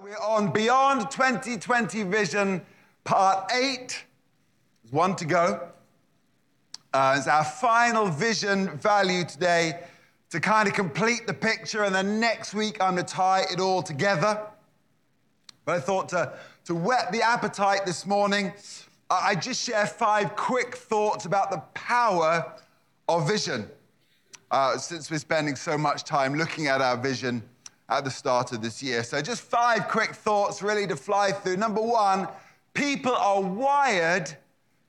We're on Beyond 2020 Vision, Part 8. There's one to go. Uh, it's our final vision value today to kind of complete the picture, and then next week I'm going to tie it all together. But I thought to, to whet the appetite this morning, I just share five quick thoughts about the power of vision. Uh, since we're spending so much time looking at our vision at the start of this year. So, just five quick thoughts really to fly through. Number one, people are wired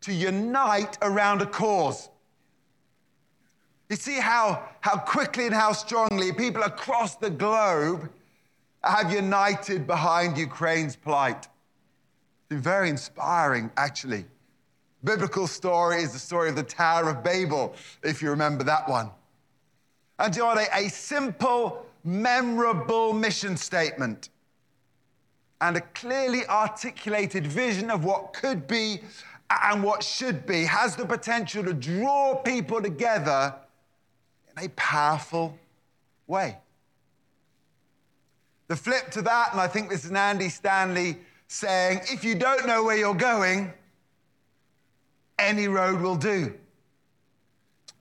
to unite around a cause. You see how, how quickly and how strongly people across the globe have united behind Ukraine's plight. It's very inspiring, actually. Biblical story is the story of the Tower of Babel, if you remember that one. And you know a simple memorable mission statement and a clearly articulated vision of what could be and what should be has the potential to draw people together in a powerful way. The flip to that, and I think this is an Andy Stanley saying if you don't know where you're going, any road will do.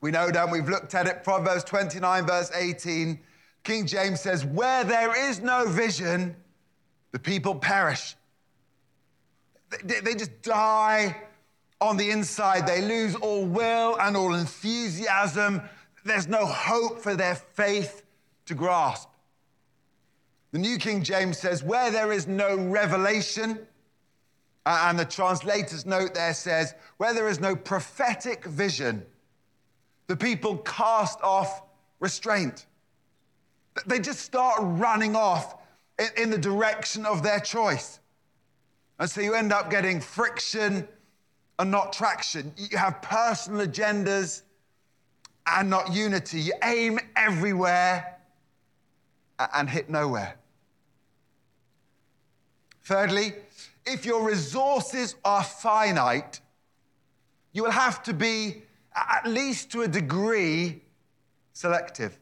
We know, don't we? We've looked at it, Proverbs 29, verse 18 King James says, Where there is no vision, the people perish. They, they just die on the inside. They lose all will and all enthusiasm. There's no hope for their faith to grasp. The New King James says, Where there is no revelation, and the translator's note there says, Where there is no prophetic vision, the people cast off restraint. They just start running off in the direction of their choice. And so you end up getting friction and not traction. You have personal agendas and not unity. You aim everywhere and hit nowhere. Thirdly, if your resources are finite, you will have to be, at least to a degree, selective.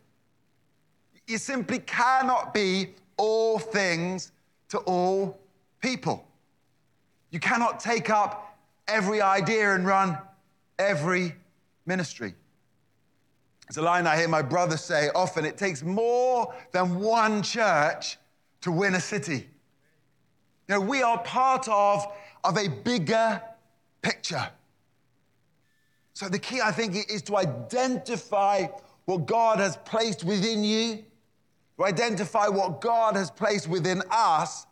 You simply cannot be all things to all people. You cannot take up every idea and run every ministry. It's a line I hear my brother say often it takes more than one church to win a city. You know, we are part of, of a bigger picture. So the key, I think, is to identify what God has placed within you to identify what God has placed within us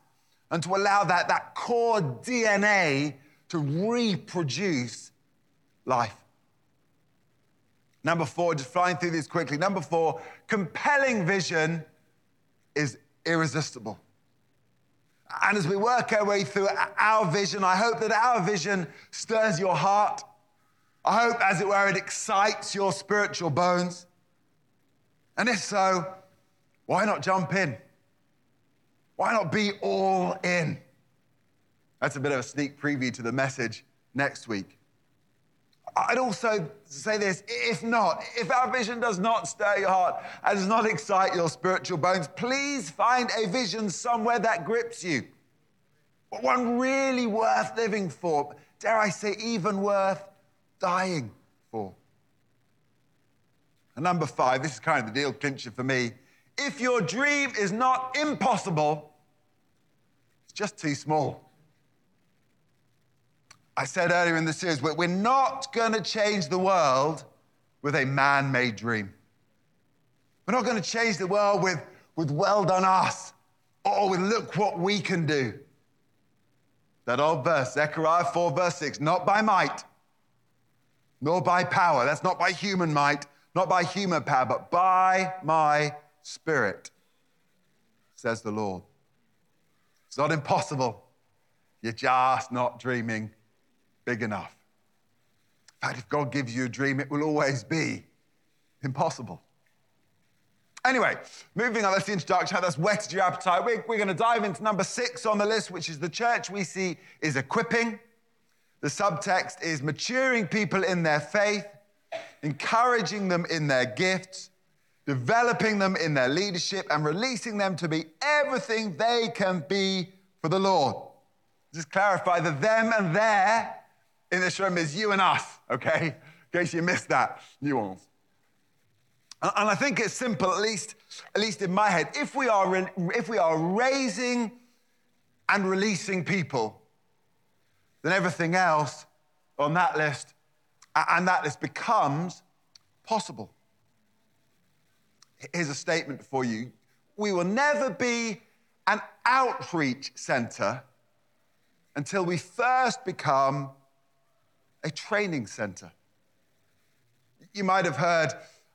and to allow that, that core DNA to reproduce life. Number four, just flying through these quickly. Number four, compelling vision is irresistible. And as we work our way through our vision, I hope that our vision stirs your heart. I hope, as it were, it excites your spiritual bones. And if so, why not jump in? Why not be all in? That's a bit of a sneak preview to the message next week. I'd also say this if not, if our vision does not stir your heart and does not excite your spiritual bones, please find a vision somewhere that grips you. One really worth living for, dare I say, even worth dying for. And number five, this is kind of the deal clincher for me if your dream is not impossible, it's just too small. I said earlier in the series, we're not going to change the world with a man made dream. We're not going to change the world with, with well done us or with look what we can do. That old verse, Zechariah 4, verse 6, not by might, nor by power. That's not by human might, not by human power, but by my Spirit, says the Lord. It's not impossible. You're just not dreaming big enough. In fact, if God gives you a dream, it will always be impossible. Anyway, moving on, that's the introduction. That's whetted your appetite. We're, we're going to dive into number six on the list, which is the church we see is equipping. The subtext is maturing people in their faith, encouraging them in their gifts, developing them in their leadership, and releasing them to be everything they can be for the Lord. Just clarify that them and there in this room is you and us, okay? In case you missed that nuance. And I think it's simple, at least, at least in my head. If we are, if we are raising and releasing people, then everything else on that list and that list becomes possible. Here's a statement for you we will never be an outreach center until we first become a training center. You might have heard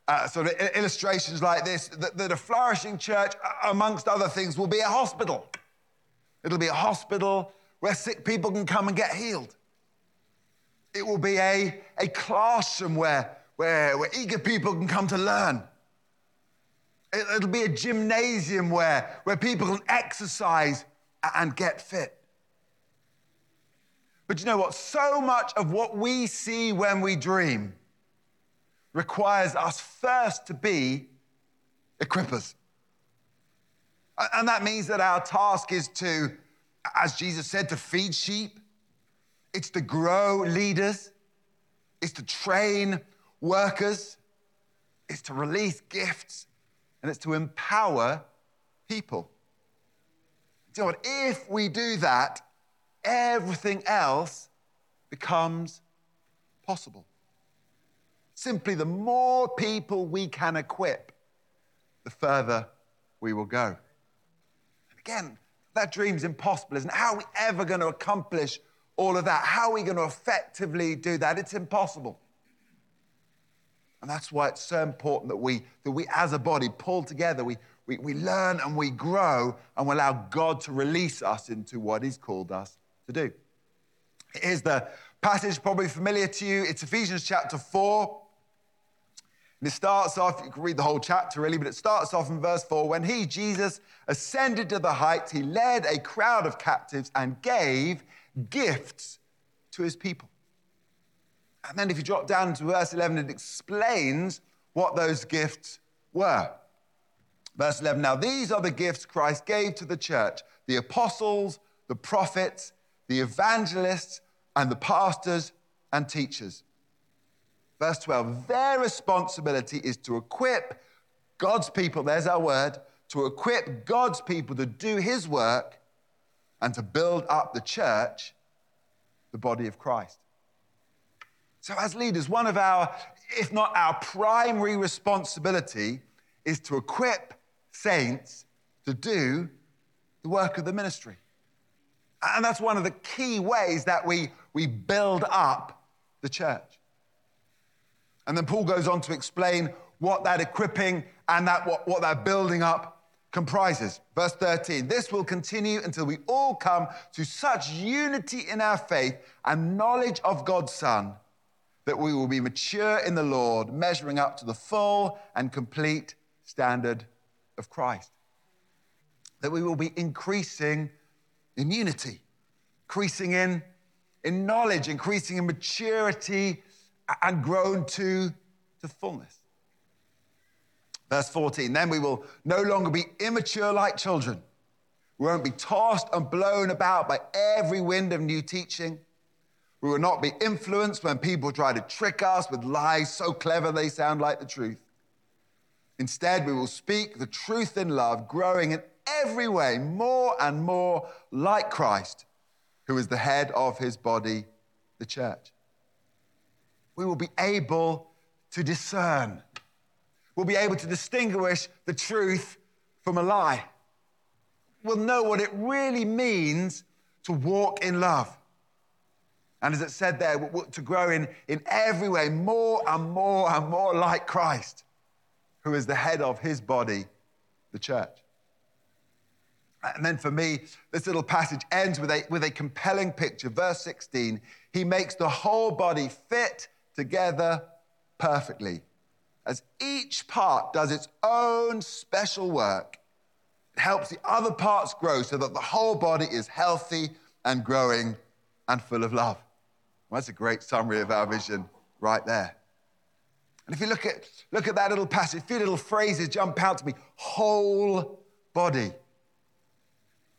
uh, sort of illustrations like this that, that a flourishing church, amongst other things, will be a hospital. It'll be a hospital where sick people can come and get healed. It will be a, a classroom where, where, where eager people can come to learn. It, it'll be a gymnasium where, where people can exercise and get fit. But you know what? So much of what we see when we dream requires us first to be equippers. And that means that our task is to, as Jesus said, to feed sheep, it's to grow leaders, it's to train workers, it's to release gifts, and it's to empower people. Do you know what? If we do that, everything else becomes possible. Simply, the more people we can equip, the further we will go. And again, that dream's impossible, isn't it? How are we ever going to accomplish all of that? How are we going to effectively do that? It's impossible. And that's why it's so important that we, that we as a body pull together, we, we, we learn and we grow and we allow God to release us into what He's called us to do. Here's the passage, probably familiar to you. It's Ephesians chapter 4. And it starts off, you can read the whole chapter really, but it starts off in verse 4 when he, Jesus, ascended to the heights, he led a crowd of captives and gave gifts to his people. And then if you drop down to verse 11, it explains what those gifts were. Verse 11 Now these are the gifts Christ gave to the church the apostles, the prophets, the evangelists, and the pastors and teachers. Verse 12 Their responsibility is to equip God's people, there's our word, to equip God's people to do his work and to build up the church, the body of Christ. So, as leaders, one of our, if not our primary responsibility, is to equip saints to do the work of the ministry. And that's one of the key ways that we, we build up the church. And then Paul goes on to explain what that equipping and that, what, what that building up comprises. Verse 13 This will continue until we all come to such unity in our faith and knowledge of God's Son that we will be mature in the Lord, measuring up to the full and complete standard of Christ. That we will be increasing in unity, increasing in, in knowledge, increasing in maturity, and grown to, to fullness. Verse 14, then we will no longer be immature like children. We won't be tossed and blown about by every wind of new teaching. We will not be influenced when people try to trick us with lies so clever they sound like the truth. Instead, we will speak the truth in love, growing in every way more and more like Christ, who is the head of his body, the church. We will be able to discern we'll be able to distinguish the truth from a lie. We'll know what it really means to walk in love. And as it said there, to grow in, in every way more and more and more like Christ, who is the head of his body, the church. And then for me, this little passage ends with a, with a compelling picture. Verse 16, he makes the whole body fit together perfectly as each part does its own special work, it helps the other parts grow so that the whole body is healthy and growing and full of love. Well, that's a great summary of our vision right there. And if you look at, look at that little passage, a few little phrases jump out to me whole body,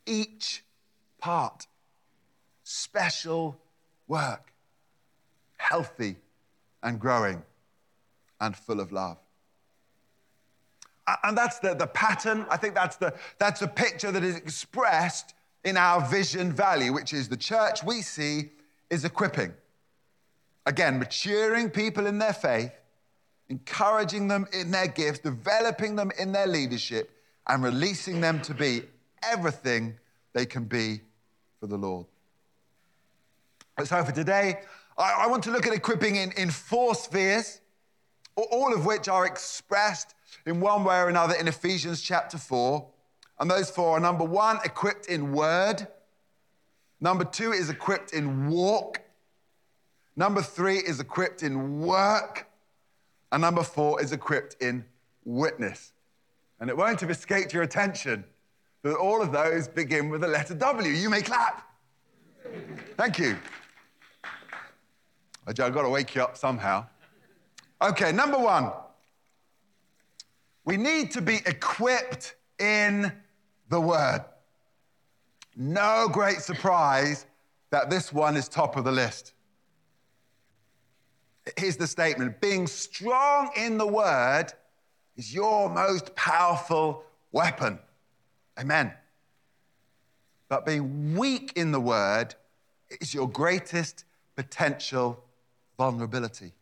each part, special work, healthy and growing and full of love. And that's the, the pattern. I think that's the, that's the picture that is expressed in our vision value, which is the church we see is equipping. Again, maturing people in their faith, encouraging them in their gifts, developing them in their leadership, and releasing them to be everything they can be for the Lord. So, for today, I, I want to look at equipping in, in four spheres, all of which are expressed in one way or another in Ephesians chapter 4. And those four are number one, equipped in word. Number two is equipped in walk. Number three is equipped in work. And number four is equipped in witness. And it won't have escaped your attention that all of those begin with the letter W. You may clap. Thank you. I've got to wake you up somehow. Okay, number one, we need to be equipped in the Word. No great surprise that this one is top of the list. Here's the statement being strong in the Word is your most powerful weapon. Amen. But being weak in the Word is your greatest potential vulnerability.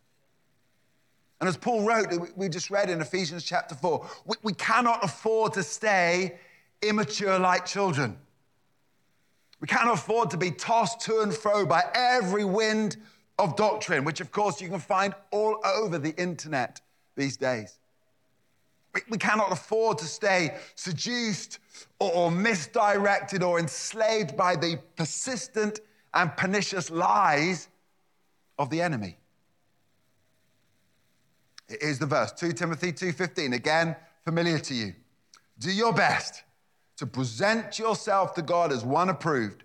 And as Paul wrote, we just read in Ephesians chapter 4, we, cannot afford to stay immature like children. We cannot afford to be tossed to and fro by every wind of doctrine, which of course you can find all over the internet these days. We, we cannot afford to stay seduced or, or misdirected or enslaved by the persistent and pernicious lies of the enemy. Here's the verse 2 Timothy 2:15 again familiar to you. Do your best to present yourself to God as one approved,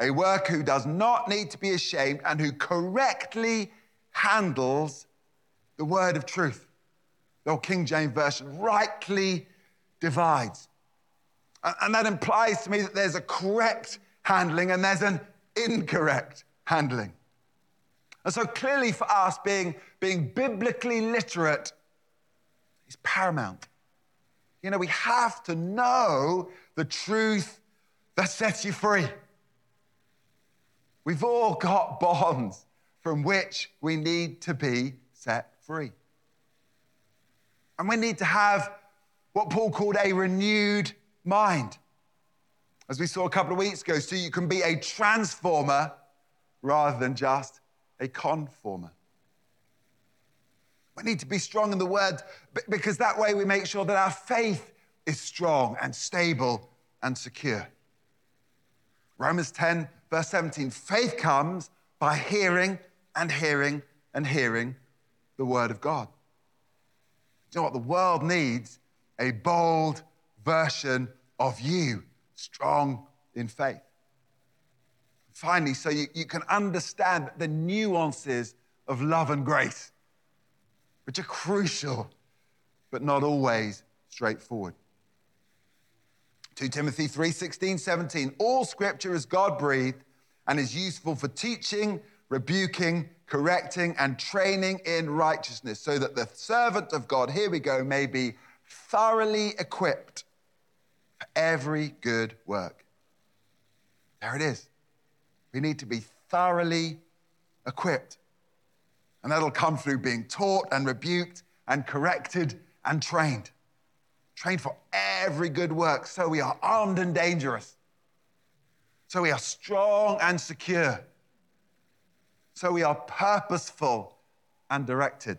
a worker who does not need to be ashamed and who correctly handles the word of truth. The old King James Version rightly divides. And that implies to me that there's a correct handling and there's an incorrect handling. And so clearly for us, being, being biblically literate is paramount. You know, we have to know the truth that sets you free. We've all got bonds from which we need to be set free. And we need to have what Paul called a renewed mind. As we saw a couple of weeks ago, so you can be a transformer rather than just a conformer. We need to be strong in the word because that way we make sure that our faith is strong and stable and secure. Romans 10, verse 17 faith comes by hearing and hearing and hearing the word of God. Do You know what? The world needs a bold version of you, strong in faith. Finally, so you, you can understand the nuances of love and grace, which are crucial, but not always straightforward. 2 Timothy 3 16, 17. All scripture is God breathed and is useful for teaching, rebuking, correcting, and training in righteousness, so that the servant of God, here we go, may be thoroughly equipped for every good work. There it is. We need to be thoroughly equipped. And that'll come through being taught and rebuked and corrected and trained. Trained for every good work so we are armed and dangerous. So we are strong and secure. So we are purposeful and directed.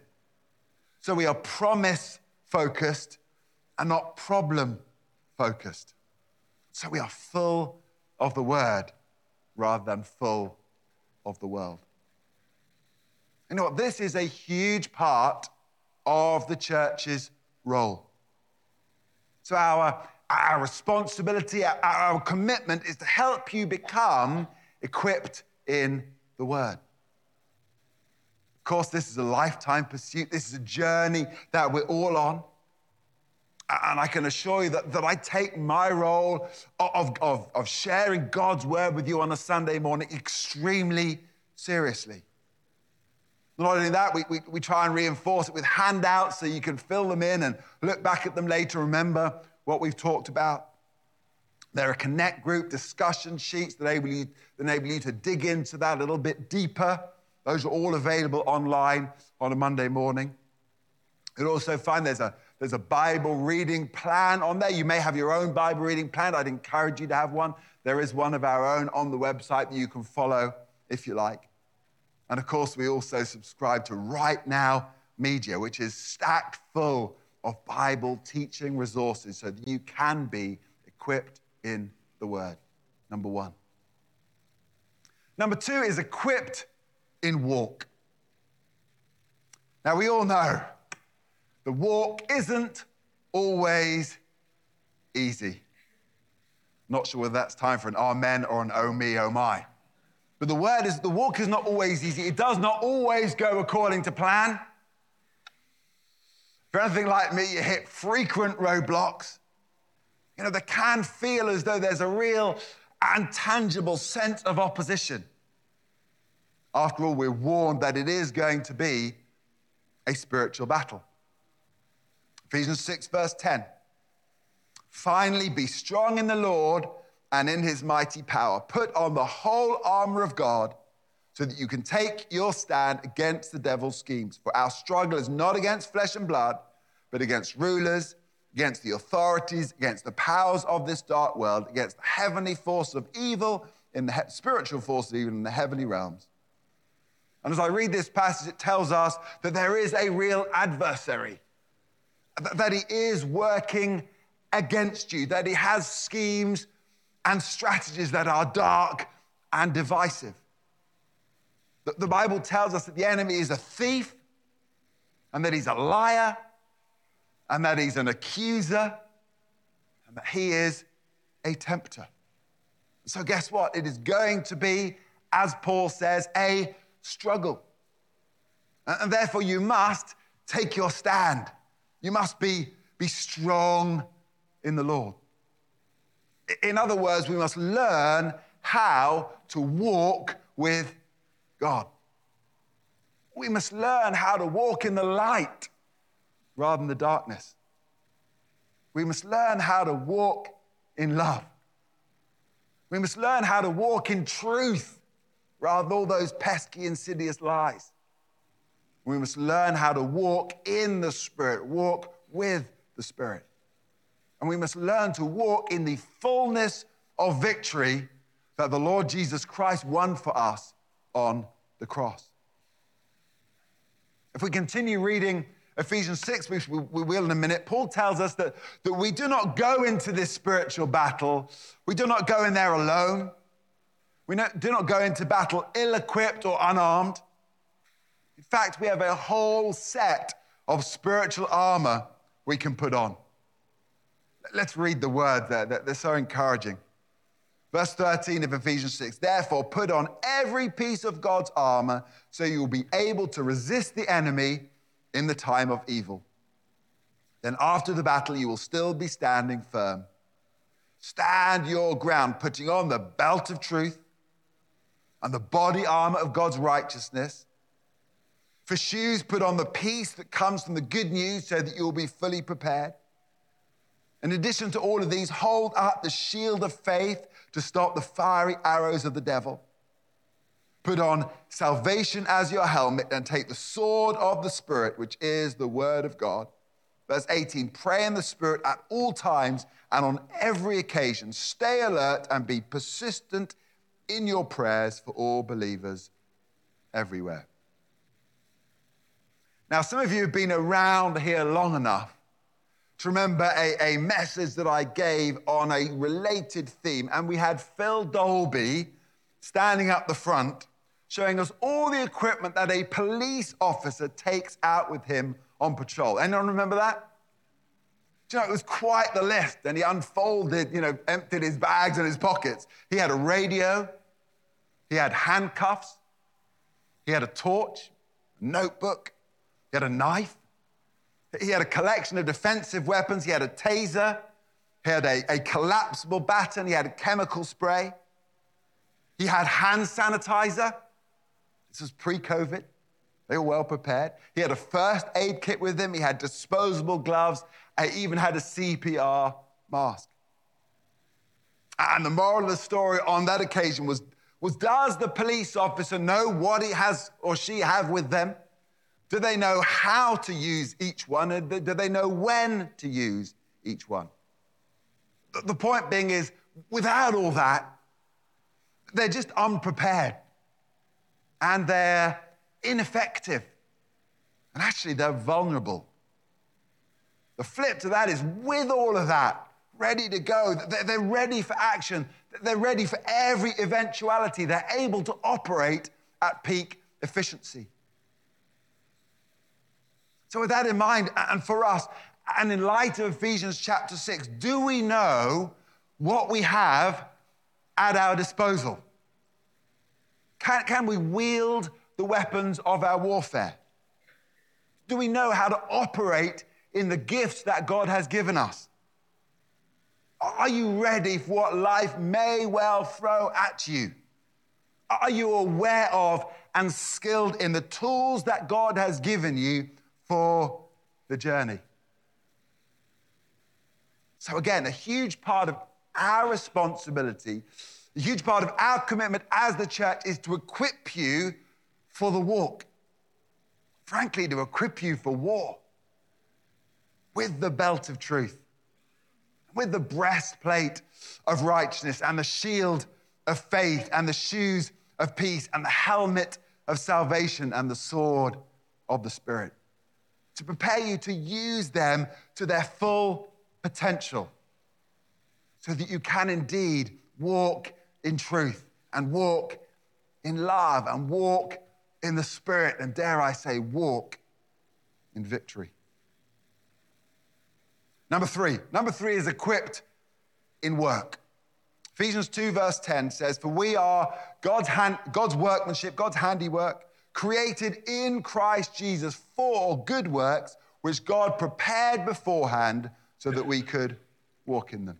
So we are promise focused and not problem focused. So we are full of the word rather than full of the world. You know what? This is a huge part of the church's role. So, our, our responsibility, our, our commitment is to help you become equipped in the Word. Of course, this is a lifetime pursuit. This is a journey that we're all on. And I can assure you that, that I take my role of, of, of sharing God's word with you on a Sunday morning extremely seriously. Not only that, we, we, we try and reinforce it with handouts so you can fill them in and look back at them later, remember what we've talked about. There are connect group discussion sheets that enable, you, that enable you to dig into that a little bit deeper. Those are all available online on a Monday morning. You'll also find there's a, there's a Bible reading plan on there. You may have your own Bible reading plan. I'd encourage you to have one. There is one of our own on the website that you can follow if you like. And of course, we also subscribe to Right Now Media, which is stacked full of Bible teaching resources so that you can be equipped in the Word. Number one. Number two is equipped in walk. Now, we all know the walk isn't always easy. Not sure whether that's time for an amen or an oh me, oh my. But the word is the walk is not always easy. It does not always go according to plan. You're anything like me, you hit frequent roadblocks. You know, they can feel as though there's a real and tangible sense of opposition. After all, we're warned that it is going to be a spiritual battle. Ephesians 6, verse 10. Finally, be strong in the Lord and in his mighty power. Put on the whole armor of God so that you can take your stand against the devil's schemes. For our struggle is not against flesh and blood, but against rulers, against the authorities, against the powers of this dark world, against the heavenly force of evil in the he- spiritual force even in the heavenly realms. And as I read this passage, it tells us that there is a real adversary, that he is working against you, that he has schemes and strategies that are dark and divisive. The Bible tells us that the enemy is a thief and that he's a liar and that he's an accuser and that he is a tempter. So, guess what? It is going to be, as Paul says, a struggle. And therefore, you must take your stand. You must be, be strong in the Lord. In other words, we must learn how to walk with God. We must learn how to walk in the light rather than the darkness. We must learn how to walk in love. We must learn how to walk in truth rather than all those pesky, insidious lies. We must learn how to walk in the Spirit, walk with the Spirit. And we must learn to walk in the fullness of victory that the Lord Jesus Christ won for us on the cross. If we continue reading Ephesians 6, which we, will in a minute, Paul tells us that, that we do not go into this spiritual battle, we do not go in there alone. We do not go into battle ill equipped or unarmed. In fact, we have a whole set of spiritual armor we can put on. Let's read the word there, they're so encouraging. Verse 13 of Ephesians 6 Therefore, put on every piece of God's armor so you will be able to resist the enemy in the time of evil. Then, after the battle, you will still be standing firm. Stand your ground, putting on the belt of truth and the body armor of God's righteousness. For shoes, put on the peace that comes from the good news so that you will be fully prepared. In addition to all of these, hold up the shield of faith to stop the fiery arrows of the devil. Put on salvation as your helmet and take the sword of the Spirit, which is the word of God. Verse 18 pray in the Spirit at all times and on every occasion. Stay alert and be persistent in your prayers for all believers everywhere. Now, some of you have been around here long enough to remember a, a message that I gave on a related theme. And we had Phil Dolby standing up the front, showing us all the equipment that a police officer takes out with him on patrol. Anyone remember that? Do you know, it was quite the list. And he unfolded, you know, emptied his bags and his pockets. He had a radio, he had handcuffs, he had a torch, a notebook, he had a knife, he had a collection of defensive weapons, he had a taser, he had a, a collapsible baton, he had a chemical spray, he had hand sanitizer. This was pre COVID. They were well prepared. He had a first aid kit with him, he had disposable gloves, he even had a CPR mask. And the moral of the story on that occasion was, was does the police officer know what he has or she have with them? Do they know how to use each one? Uh, do they know when to use each one? The point being is, without all that, they're just unprepared and they're ineffective. And actually, they're vulnerable. The flip to that is, with all of that, ready to go, they're ready for action, they're ready for every eventuality, they're able to operate at peak efficiency. So, with that in mind, and for us, and in light of Ephesians chapter 6, do we know what we have at our disposal? Can, can we wield the weapons of our warfare? Do we know how to operate in the gifts that God has given us? Are you ready for what life may well throw at you? Are you aware of and skilled in the tools that God has given you for the journey? So, again, a huge part of our responsibility, a huge part of our commitment as the church is to equip you for the walk. Frankly, to equip you for war with the belt of truth, with the breastplate of righteousness, and the shield of faith, and the shoes of peace, and the helmet of salvation, and the sword of the Spirit. To prepare you to use them to their full potential so that you can indeed walk in truth and walk in love and walk in the Spirit, and dare I say, walk in victory. Number three. Number three is equipped in work. Ephesians 2, verse 10 says, For we are God's, hand, God's workmanship, God's handiwork, created in Christ Jesus for good works, which God prepared beforehand so that we could walk in them.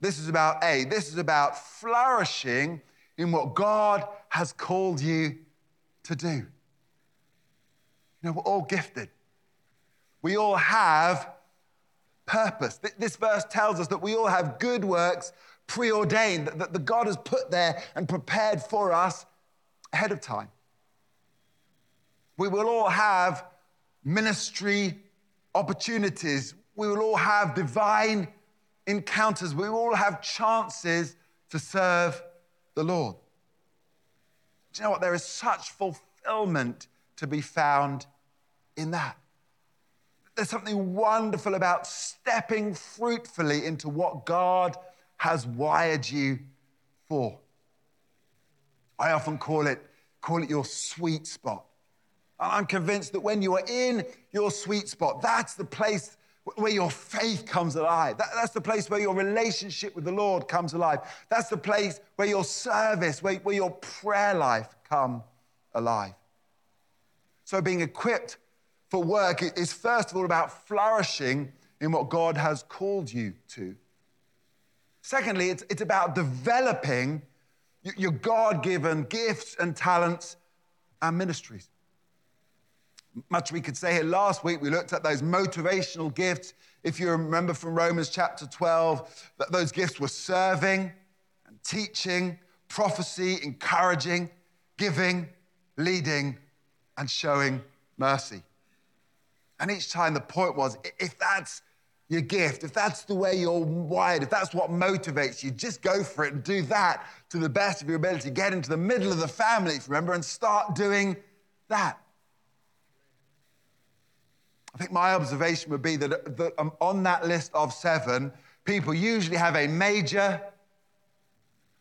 This is about A, this is about flourishing in what God has called you to do. You know, we're all gifted. We all have purpose. This verse tells us that we all have good works preordained, that the God has put there and prepared for us ahead of time. We will all have ministry opportunities. We will all have divine encounters. We will all have chances to serve the Lord. Do you know what? There is such fulfillment to be found in that. There's something wonderful about stepping fruitfully into what God has wired you for. I often call it, call it your sweet spot. I'm convinced that when you are in your sweet spot, that's the place where your faith comes alive. That, that's the place where your relationship with the Lord comes alive. That's the place where your service, where, where your prayer life come alive. So being equipped for work is first of all about flourishing in what God has called you to. Secondly, it's, it's about developing your God given gifts and talents and ministries much we could say here. Last week, we looked at those motivational gifts. If you remember from Romans chapter 12, that those gifts were serving and teaching, prophecy, encouraging, giving, leading, and showing mercy. And each time the point was if that's your gift, if that's the way you're wired, if that's what motivates you, just go for it and do that to the best of your ability. Get into the middle of the family, remember, and start doing that. I think my observation would be that, that um, on that list of seven, people usually have a major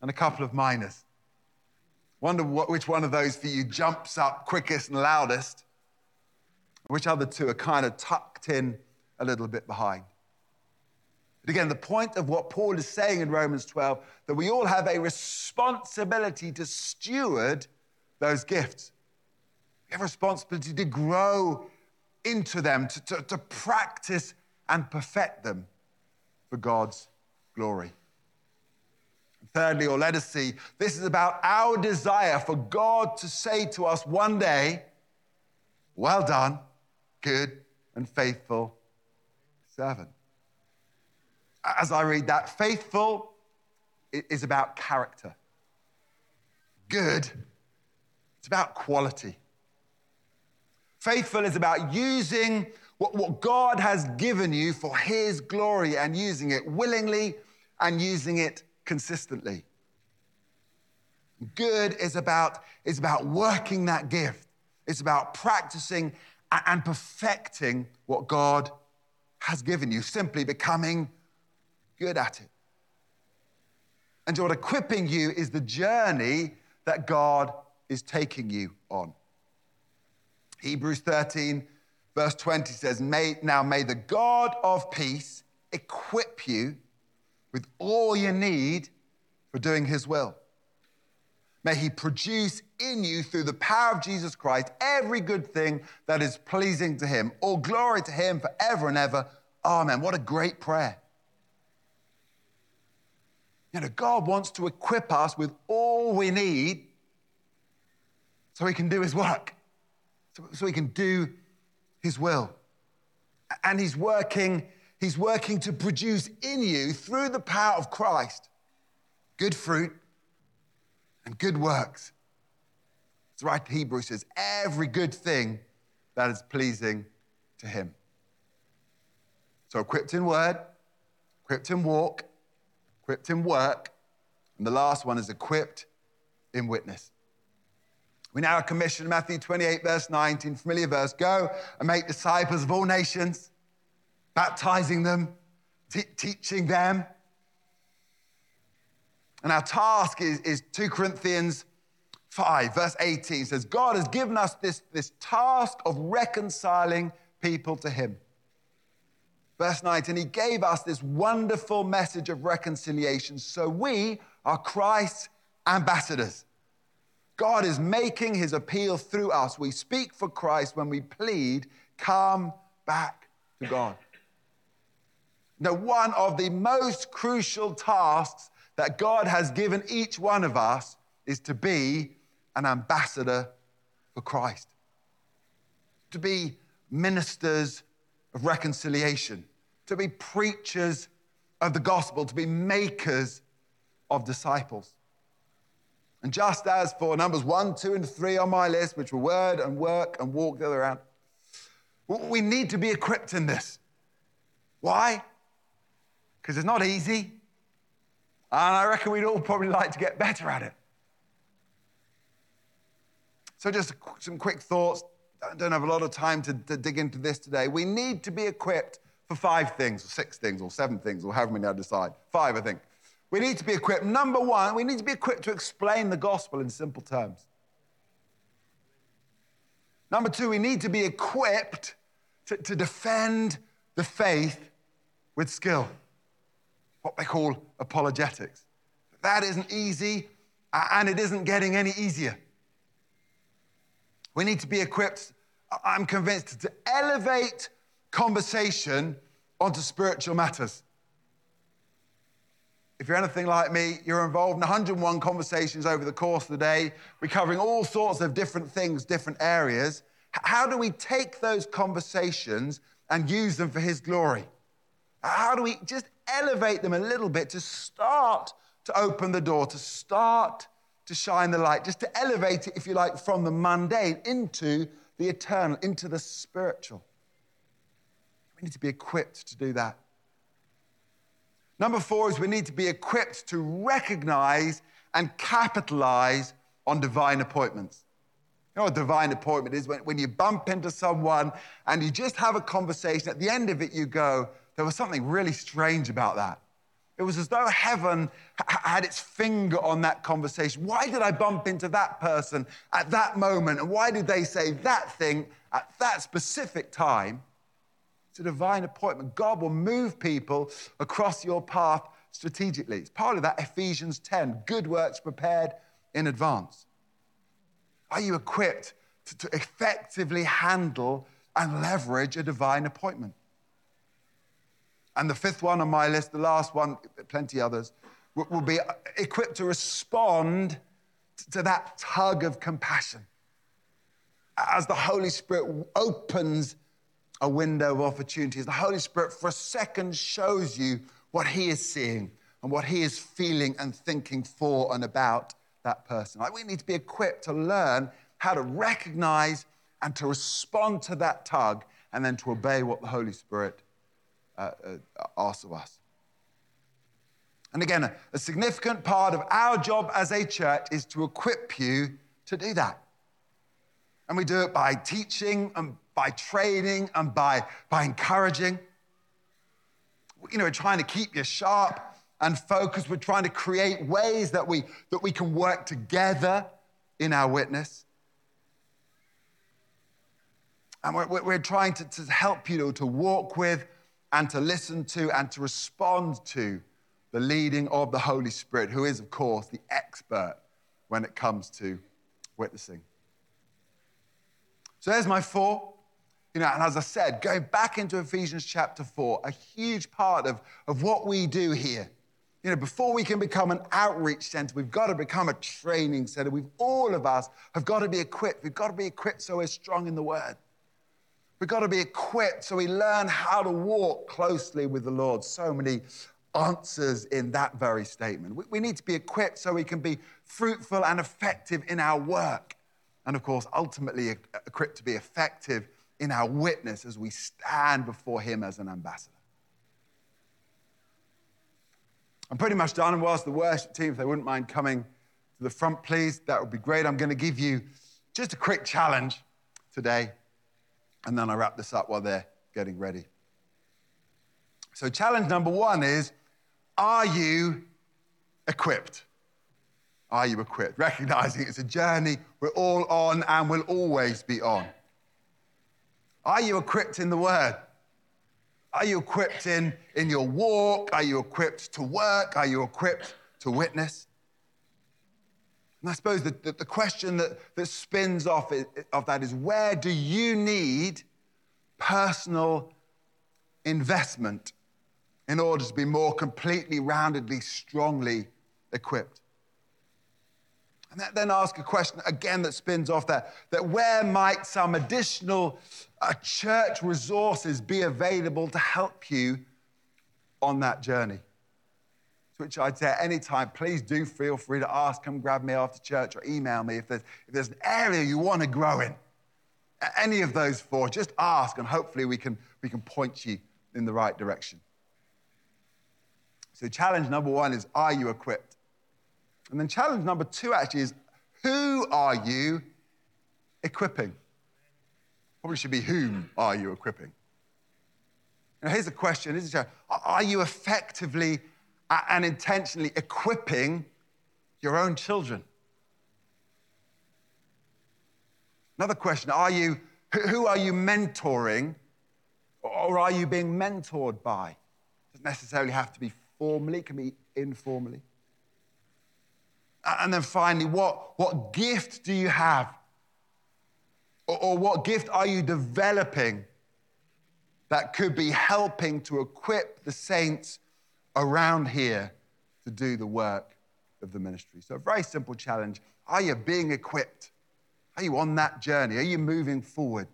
and a couple of minors. Wonder what, which one of those for you jumps up quickest and loudest, which other two are kind of tucked in a little bit behind. But again, the point of what Paul is saying in Romans 12, that we all have a responsibility to steward those gifts. We have a responsibility to grow into them, to, to, to practice and perfect them for God's glory. Thirdly, or let us see, this is about our desire for God to say to us one day, Well done, good and faithful servant. As I read that, faithful is about character, good, it's about quality. Faithful is about using what, what God has given you for His glory and using it willingly and using it consistently. Good is about, is about working that gift. It's about practicing and perfecting what God has given you, simply becoming good at it. And what equipping you is the journey that God is taking you on. Hebrews 13, verse 20 says, may, Now may the God of peace equip you with all you need for doing his will. May he produce in you through the power of Jesus Christ every good thing that is pleasing to him. All glory to him forever and ever. Amen. What a great prayer. You know, God wants to equip us with all we need so he can do his work so, he can do his will. And he's working, he's working to produce in you, through the power of Christ, good fruit and good works. It's right, Hebrews says, every good thing that is pleasing to him. So equipped in word, equipped in walk, equipped in work, and the last one is equipped in witness. We now are commissioned, Matthew 28, verse 19, familiar verse go and make disciples of all nations, baptizing them, t- teaching them. And our task is, is 2 Corinthians 5, verse 18 says, God has given us this, this task of reconciling people to Him. Verse 19, He gave us this wonderful message of reconciliation. So we are Christ's ambassadors. God is making his appeal through us. We speak for Christ when we plead, come back to God. Now, one of the most crucial tasks that God has given each one of us is to be an ambassador for Christ, to be ministers of reconciliation, to be preachers of the gospel, to be makers of disciples. And just as for numbers one, two, and three on my list, which were word and work and walk the other out, we need to be equipped in this. Why? Because it's not easy. And I reckon we'd all probably like to get better at it. So, just some quick thoughts. I don't have a lot of time to, to dig into this today. We need to be equipped for five things, or six things, or seven things, or however many I decide. Five, I think. We need to be equipped. Number one, we need to be equipped to explain the gospel in simple terms. Number two, we need to be equipped to, to defend the faith with skill, what they call apologetics. That isn't easy, and it isn't getting any easier. We need to be equipped, I'm convinced, to elevate conversation onto spiritual matters. If you're anything like me, you're involved in 101 conversations over the course of the day. We're covering all sorts of different things, different areas. How do we take those conversations and use them for His glory? How do we just elevate them a little bit to start to open the door, to start to shine the light, just to elevate it, if you like, from the mundane into the eternal, into the spiritual? We need to be equipped to do that. Number four is we need to be equipped to recognize and capitalize on divine appointments. You know what a divine appointment is? When, when you bump into someone and you just have a conversation, at the end of it, you go, there was something really strange about that. It was as though heaven had its finger on that conversation. Why did I bump into that person at that moment? And why did they say that thing at that specific time? It's a divine appointment. God will move people across your path strategically. It's part of that Ephesians 10 good works prepared in advance. Are you equipped to, to effectively handle and leverage a divine appointment. And the fifth one on my list, the last one, plenty others, will, be uh, equipped to respond to that tug of compassion. As the Holy Spirit opens a window of opportunity, as the Holy Spirit for a second shows you what He is seeing and what He is feeling and thinking for and about that person. Like we need to be equipped to learn how to recognize and to respond to that tug and then to obey what the Holy Spirit uh, uh, of us. And again, a, a significant part of our job as a church is to equip you to do that. And we do it by teaching and by training and by, by encouraging. You know, we're trying to keep you sharp and focused. We're trying to create ways that we, that we can work together in our witness. And we're, we're trying to, to help you to walk with and to listen to and to respond to the leading of the Holy Spirit, who is, of course, the expert when it comes to witnessing. So there's my four. You know, and as I said, going back into Ephesians chapter 4, a huge part of, of what we do here. You know, before we can become an outreach center, we've got to become a training center. We've all of us have got to be equipped. We've got to be equipped so we're strong in the word. We've got to be equipped so we learn how to walk closely with the Lord. So many answers in that very statement. We, need to be equipped so we can be fruitful and effective in our work. And of course, ultimately, equipped to be effective in our witness as we stand before Him as an ambassador. I'm pretty much done. And whilst the worship team, if they wouldn't mind coming to the front, please, that would be great. I'm going to give you just a quick challenge today, and then I wrap this up while they're getting ready. So, challenge number one is are you equipped? Are you equipped? Recognizing it's a journey we're all on and will always be on. Are you equipped in the Word? Are you equipped in, in your walk? Are you equipped to work? Are you equipped to witness? And I suppose the, the, the question that, that spins off it, of that is where do you need personal investment in order to be more completely, roundedly, strongly equipped. And that then ask a question again that spins off that, that where might some additional uh, church resources be available to help you on that journey? To which I'd say at any time, please do feel free to ask, come grab me after church or email me if there's, if there's an area you want to grow in. Any of those four, just ask and hopefully we can, we can point you in the right direction. So, challenge number one is Are you equipped? And then, challenge number two actually is Who are you equipping? Probably should be Whom are you equipping? Now, here's a question is it, Are you effectively and intentionally equipping your own children? Another question Are you, who are you mentoring or are you being mentored by? Doesn't necessarily have to be formally, it can be informally. And then finally, what, what gift do you have? Or, or what gift are you developing that could be helping to equip the saints around here to do the work of the ministry? So, a very simple challenge. Are you being equipped? Are you on that journey? Are you moving forward?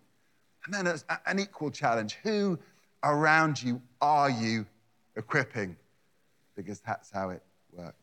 And then an equal challenge who around you are you equipping? because that's how it works.